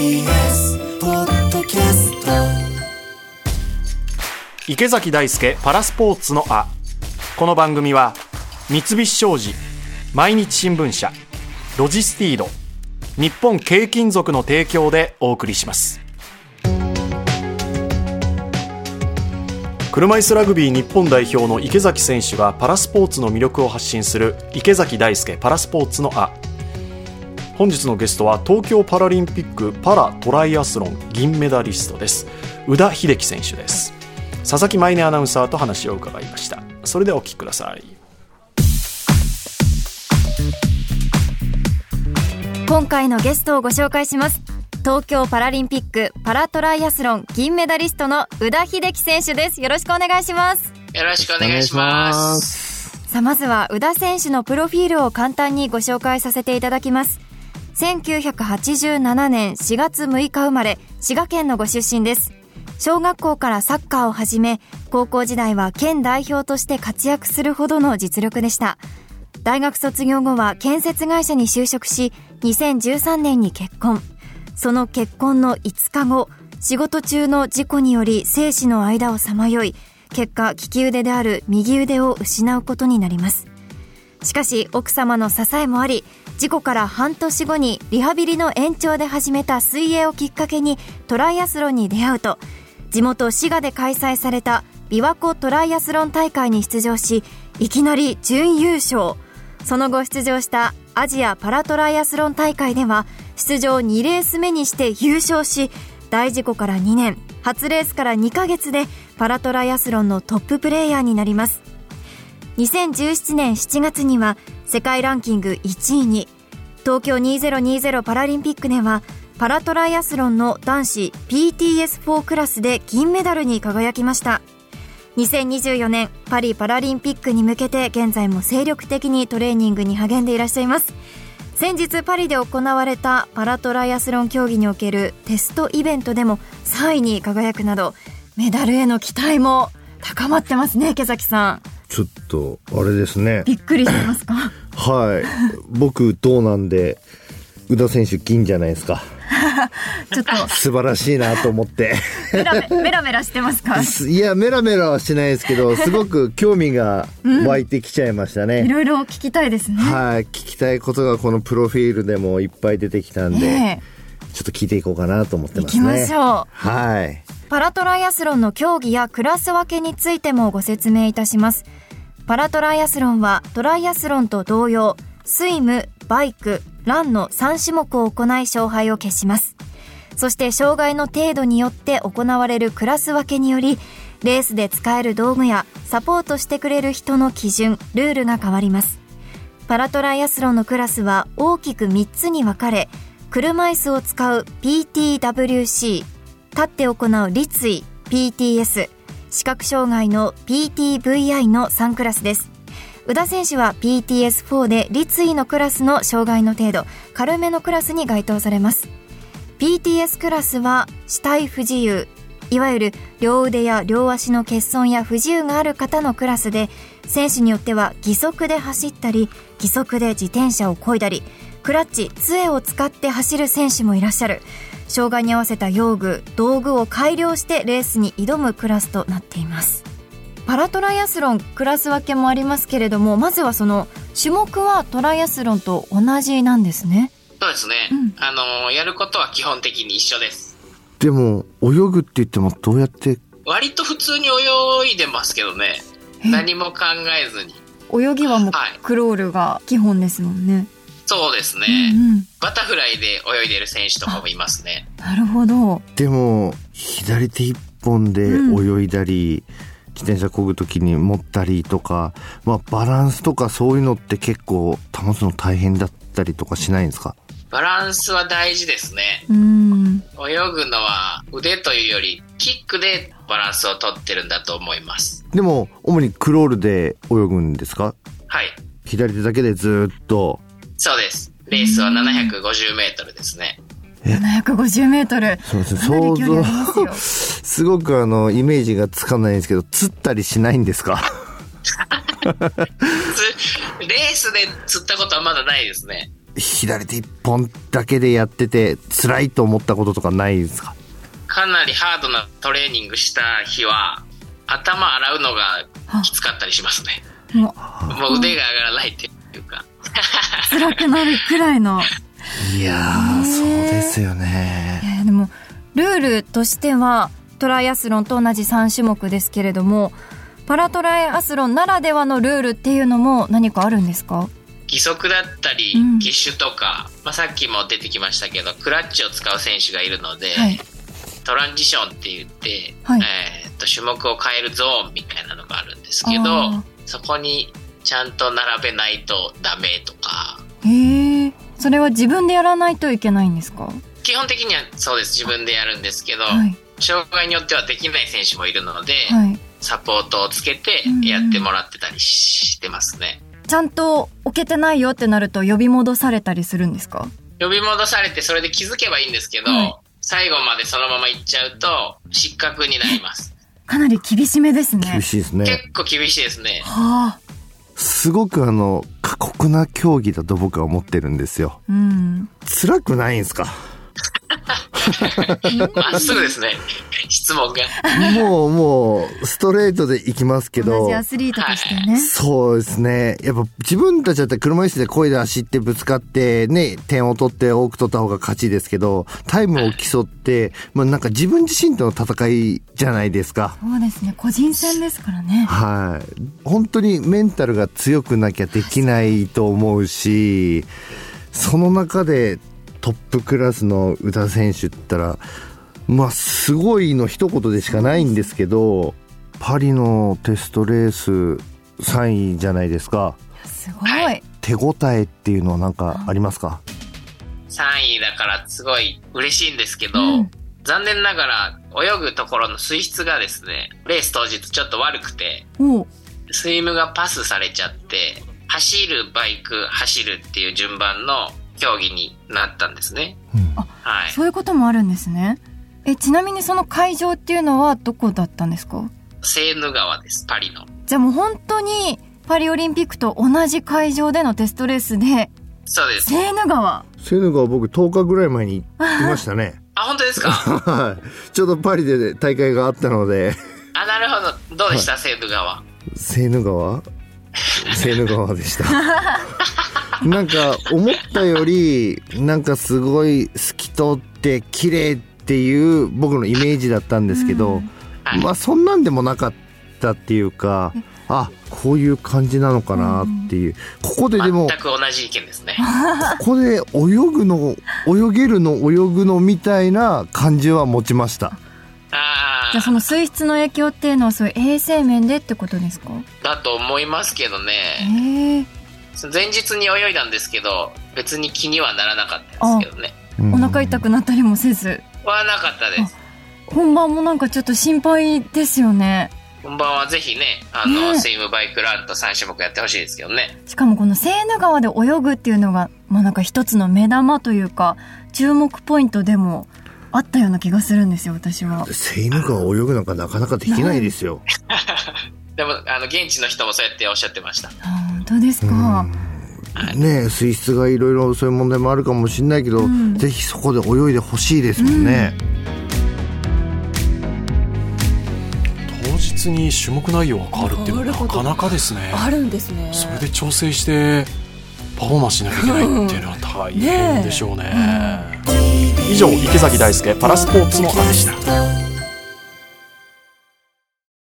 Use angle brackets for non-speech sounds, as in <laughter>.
TBS ポッドキャスト。池崎大輔パラスポーツのあ。この番組は三菱商事毎日新聞社ロジスティード日本軽金属の提供でお送りします。車椅子ラグビー日本代表の池崎選手がパラスポーツの魅力を発信する池崎大輔パラスポーツのあ本日のゲストは東京パラリンピックパラトライアスロン銀メダリストです。宇田秀樹選手です。佐々木舞音アナウンサーと話を伺いました。それではお聞きください。今回のゲストをご紹介します。東京パラリンピックパラトライアスロン銀メダリストの宇田秀樹選手です。よろしくお願いします。よろしくお願いします。さあまずは宇田選手のプロフィールを簡単にご紹介させていただきます1987年4月6日生まれ滋賀県のご出身です。小学校からサッカーを始め高校時代は県代表として活躍するほどの実力でした。大学卒業後は建設会社に就職し2013年に結婚。その結婚の5日後仕事中の事故により生死の間をさまよい結果利き腕である右腕を失うことになります。しかし奥様の支えもあり事故から半年後にリハビリの延長で始めた水泳をきっかけにトライアスロンに出会うと地元滋賀で開催された琵琶湖トライアスロン大会に出場しいきなり準優勝その後出場したアジアパラトライアスロン大会では出場2レース目にして優勝し大事故から2年初レースから2ヶ月でパラトライアスロンのトッププレーヤーになります。2017年7月には世界ランキング1位に。東京2020パラリンピックではパラトライアスロンの男子 PTS4 クラスで銀メダルに輝きました。2024年パリパラリンピックに向けて現在も精力的にトレーニングに励んでいらっしゃいます。先日パリで行われたパラトライアスロン競技におけるテストイベントでも3位に輝くなどメダルへの期待も高まってますね池崎さん。ちょっと、あれですね。びっくりしてますか？<laughs> はい。僕、銅なんで、宇田選手銀じゃないですか。<laughs> ちょっと素晴らしいなと思って。メラメメラメラしてますか？<laughs> いや、メラメラはしないですけど、すごく興味が湧いてきちゃいましたいね。ろいろ聞きたいですねはい。聞きたいことがこのプロフィールでもいっぱい出てきたんで、えちょっと聞いていこうかなと思ってますね。きましょうはい。パラトライアスロンの競技やクラス分けについてもご説明いたします。パラトライアスロンはトライアスロンと同様、スイム、バイク、ランの3種目を行い勝敗を決します。そして障害の程度によって行われるクラス分けにより、レースで使える道具やサポートしてくれる人の基準、ルールが変わります。パラトライアスロンのクラスは大きく3つに分かれ、車椅子を使う PTWC、立って行う立位 PTS 視覚障害の PTVI の3クラスです。宇田選手は PTS4 で立位のクラスの障害の程度軽めのクラスに該当されます。PTS クラスは死体不自由いわゆる両腕や両足の欠損や不自由がある方のクラスで選手によっては義足で走ったり義足で自転車を漕いだりクラッチ杖を使って走る選手もいらっしゃる。障害に合わせた用具道具を改良してレースに挑むクラスとなっています。パラトライアスロンクラス分けもありますけれどもまずはその種目はトライアスロンと同じなんですね。そうですね、うん。あのやることは基本的に一緒です。でも、泳ぐって言ってもどうやって、割と普通に泳いでますけどね。何も考えずに。泳ぎはもうはい。クロールが基本ですもんね、そうですね、うんうん。バタフライで泳いでる選手とかもいますね。なるほど。でも、左手一本で泳いだり、自転車漕ぐときに持ったりとか、まあバランスとかそういうのって結構保つの大変だったりとかしないんですか？バランスは大事ですね。うん。泳ぐのは腕というよりキックでバランスをとってるんだと思います。でも、主にクロールで泳ぐんですか？はい。左手だけでずーっと。そうです。レースは750メートルですね。750メートル。そうです想像、すごくあの、イメージがつかないんですけど、釣ったりしないんですか？<laughs> つレースで釣ったことはまだないですね。い左手一本だけでやってて辛いと思ったこととかないですか？かなりハードなトレーニングした日は、頭洗うのがきつかったりしますね。ももう腕が上がらないっていうか。う <laughs> 辛くなるくらいの。いやーそうですよね。えーでも、ルールとしては、トライアスロンと同じ3種目ですけれども、パラトライアスロンならではのルールっていうのも何かあるんですか？義足だったりうん、義手とか、まあ、さっきも出てきましたけど、クラッチを使う選手がいるので、はい。トランジションって言って、はい。えーっと種目を変えるゾーンみたいなのがあるんですけあどー。そこにちゃんと並べないとダメとかへえ。それは自分でやらないといけないんですか？基本的にはそうです自分でやるんですけど、はい。障害によってはできない選手もいるので、はい。サポートをつけてうんやってもらってたりしてますね。ちゃんと置けてないよってなると呼び戻されたりするんですか？呼び戻されてそれで気づけばいいんですけど、はい最後までそのまま行っちゃうと失格になります。<laughs> かなり厳しめですね厳。しいですね結構厳しいですね。はあ。すごくあの過酷な競技だと僕は思ってるんですようん。辛くないんですか？<laughs> まっすぐですね。質問が。もうもうストレートでいきますけど同じアスリートとしてね。そうですね。やっぱ自分たちだったら車椅子で声で走ってぶつかってね、点を取って多く取った方が勝ちですけど、タイムを競って、まあなんか自分自身との戦いじゃないですか。そうですね。個人戦ですからね。はい。本当にメンタルが強くなきゃできないと思うし、その中でトップクラスの宇田選手って言ったら、まあすごいの一言でしかないんですけど、パリのテストレース3位じゃないですか。すごい。はい手応えっていうのは何かありますか？3位だからすごい嬉しいんですけど、うん残念ながら泳ぐところの水質がですね、レース当日ちょっと悪くて、スイムがパスされちゃって、走る、バイク、走るっていう順番の競技になったんですね。うんあはい。そういうこともあるんですね。え、ちなみにその会場っていうのはどこだったんですか？セーヌ川です、パリの。じゃあもう本当にパリオリンピックと同じ会場でのテストレースで、そうです。セーヌ川？セーヌ川僕10日ぐらい前に行きましたね。<laughs> あ、本当ですか？はい。ちょうどパリで大会があったので、あ、なるほど。どうでした、セーヌ川？セーヌ川？セーヌ川でした。<laughs> なんか思ったより、なんかすごい透き通って綺麗っていう僕のイメージだったんですけど、はいまあそんなんでもなかったっていうか、あ、こういう感じなのかなっていう。ここででも、全く同じ意見ですね。<laughs> ここで泳ぐの、泳げるの、泳ぐのみたいな感じは持ちました。あじゃあその水質の影響っていうのはそういう衛生面でってことですか？ー、だと思いますけどへね。え。前日に泳いだんですけど、別に気にはならなかったですけどね。うんお腹痛くなったりもせず。はなかったです。本番もなんかちょっと心配ですよね。本番はぜひね、あの、ねスイム、バイク、ランと3種目やってほしいですけどね。しかもこのセーヌ川で泳ぐっていうのが、まあなんか一つの目玉というか、注目ポイントでもあったような気がするんですよ、私は。セイヌ川泳ぐなんかなかなかできないですよ。<laughs> でも、あの、現地の人もそうやっておっしゃってました。あ本当ですか。ねえ水質がいろいろそういう問題もあるかもしれないけど、ん。ぜひそこで泳いでほしいですもんね。当日に種目内容が変わるっていうのはなかなかですね。あるんですね。それで調整してパフォーマンスしなきゃいけないっていうのは大変でしょうね。以上池崎大輔パラスポーツの話でした